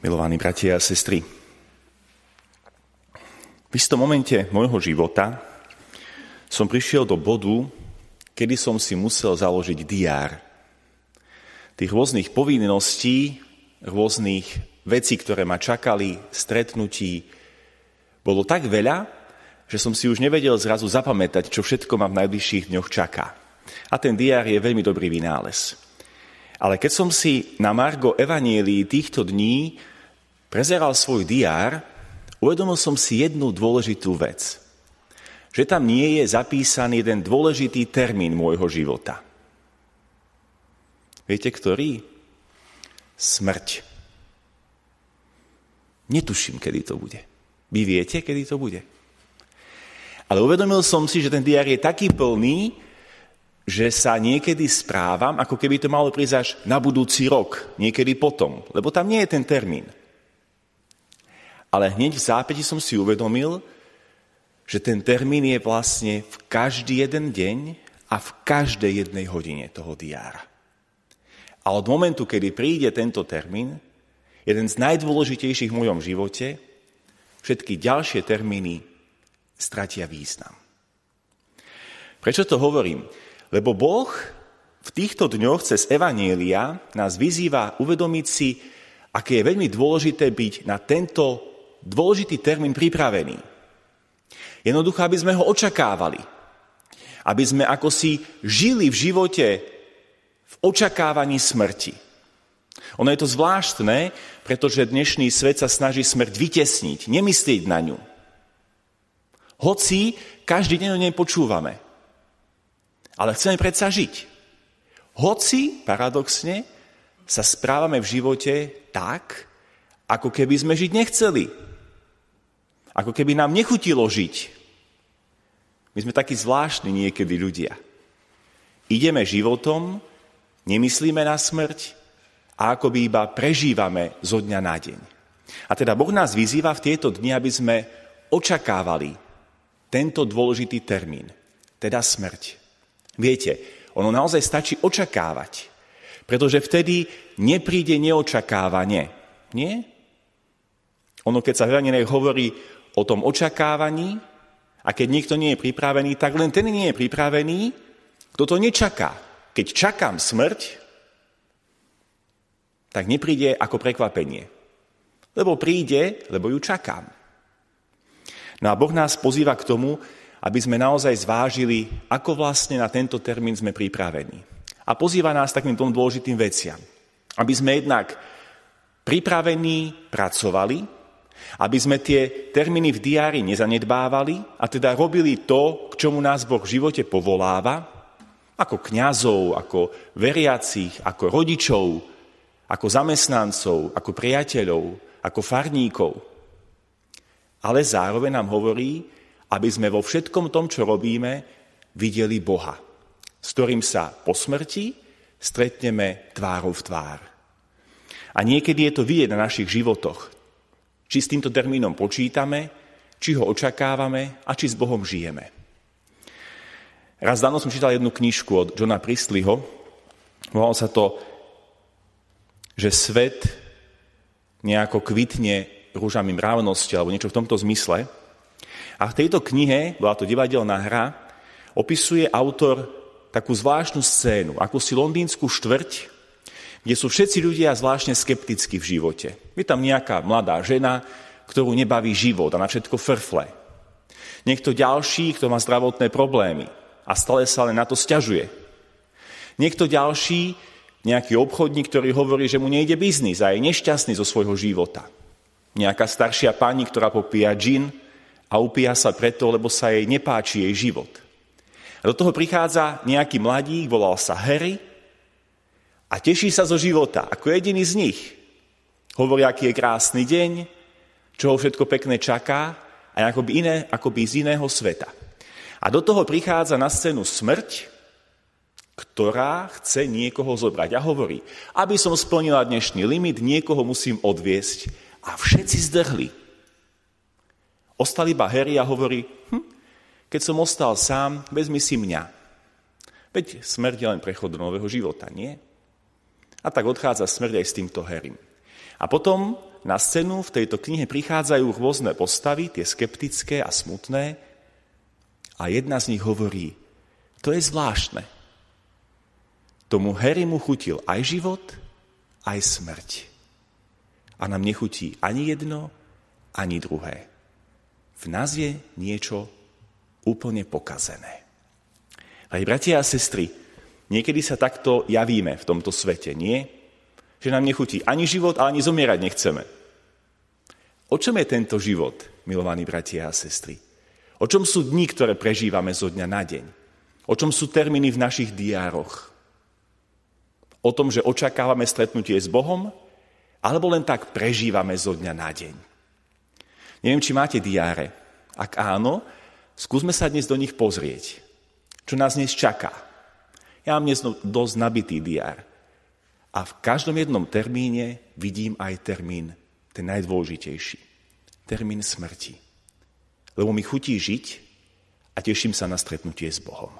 Milovaní bratia a sestry, v istom momente môjho života som prišiel do bodu, kedy som si musel založiť diár. Tých rôznych povinností, rôznych vecí, ktoré ma čakali, stretnutí, bolo tak veľa, že som si už nevedel zrazu zapamätať, čo všetko ma v najbližších dňoch čaká. A ten diár je veľmi dobrý vynález. Ale keď som si na Margo Evanielii týchto dní prezeral svoj diár, uvedomil som si jednu dôležitú vec. Že tam nie je zapísaný jeden dôležitý termín môjho života. Viete, ktorý? Smrť. Netuším, kedy to bude. Vy viete, kedy to bude? Ale uvedomil som si, že ten diár je taký plný, že sa niekedy správam, ako keby to malo prísť až na budúci rok, niekedy potom, lebo tam nie je ten termín. Ale hneď v zápäti som si uvedomil, že ten termín je vlastne v každý jeden deň a v každej jednej hodine toho diára. A od momentu, kedy príde tento termín, jeden z najdôležitejších v mojom živote, všetky ďalšie termíny stratia význam. Prečo to hovorím? Lebo Boh v týchto dňoch cez Evanielia nás vyzýva uvedomiť si, aké je veľmi dôležité byť na tento dôležitý termín pripravený. Jednoducho, aby sme ho očakávali. Aby sme ako si žili v živote v očakávaní smrti. Ono je to zvláštne, pretože dnešný svet sa snaží smrť vytesniť, nemyslieť na ňu. Hoci každý deň o nej počúvame. Ale chceme predsa žiť. Hoci, paradoxne, sa správame v živote tak, ako keby sme žiť nechceli. Ako keby nám nechutilo žiť. My sme takí zvláštni niekedy ľudia. Ideme životom, nemyslíme na smrť a akoby iba prežívame zo dňa na deň. A teda Boh nás vyzýva v tieto dni, aby sme očakávali tento dôležitý termín, teda smrť. Viete, ono naozaj stačí očakávať, pretože vtedy nepríde neočakávanie. Nie? Ono, keď sa v hovorí o tom očakávaní a keď niekto nie je pripravený, tak len ten nie je pripravený, kto to nečaká. Keď čakám smrť, tak nepríde ako prekvapenie. Lebo príde, lebo ju čakám. No a Boh nás pozýva k tomu, aby sme naozaj zvážili, ako vlastne na tento termín sme pripravení. A pozýva nás takým tom dôležitým veciam. Aby sme jednak pripravení pracovali, aby sme tie termíny v diári nezanedbávali a teda robili to, k čomu nás Boh v živote povoláva, ako kňazov, ako veriacich, ako rodičov, ako zamestnancov, ako priateľov, ako farníkov. Ale zároveň nám hovorí, aby sme vo všetkom tom, čo robíme, videli Boha, s ktorým sa po smrti stretneme tvárou v tvár. A niekedy je to vidieť na našich životoch, či s týmto termínom počítame, či ho očakávame a či s Bohom žijeme. Raz dávno som čítal jednu knižku od Johna Priestleyho. Volalo sa to, že svet nejako kvitne rúžami mravnosti alebo niečo v tomto zmysle. A v tejto knihe, bola to divadelná hra, opisuje autor takú zvláštnu scénu, si londýnsku štvrť, kde sú všetci ľudia zvláštne skeptickí v živote. Je tam nejaká mladá žena, ktorú nebaví život a na všetko frfle. Niekto ďalší, kto má zdravotné problémy a stále sa len na to stiažuje. Niekto ďalší, nejaký obchodník, ktorý hovorí, že mu nejde biznis a je nešťastný zo svojho života. Nejaká staršia pani, ktorá popíja džin a upíja sa preto, lebo sa jej nepáči jej život. A do toho prichádza nejaký mladík, volal sa Harry, a teší sa zo života, ako jediný z nich. Hovorí, aký je krásny deň, čo ho všetko pekné čaká a akoby, iné, akoby z iného sveta. A do toho prichádza na scénu smrť, ktorá chce niekoho zobrať a hovorí, aby som splnila dnešný limit, niekoho musím odviesť a všetci zdrhli. Ostal iba Harry a hovorí, hm, keď som ostal sám, vezmi si mňa. Veď smrť je len prechod do nového života, nie? A tak odchádza smrť aj s týmto Herim. A potom na scénu v tejto knihe prichádzajú rôzne postavy, tie skeptické a smutné, a jedna z nich hovorí, to je zvláštne. Tomu Harrymu chutil aj život, aj smrť. A nám nechutí ani jedno, ani druhé. V nás je niečo úplne pokazené. Aj bratia a sestry, niekedy sa takto javíme v tomto svete, nie? Že nám nechutí ani život, ani zomierať nechceme. O čom je tento život, milovaní bratia a sestry? O čom sú dni, ktoré prežívame zo dňa na deň? O čom sú termíny v našich diároch? O tom, že očakávame stretnutie s Bohom? Alebo len tak prežívame zo dňa na deň? Neviem, či máte diáre. Ak áno, skúsme sa dnes do nich pozrieť. Čo nás dnes čaká? Ja mám dnes dosť nabitý diár. A v každom jednom termíne vidím aj termín, ten najdôležitejší. Termín smrti. Lebo mi chutí žiť a teším sa na stretnutie s Bohom.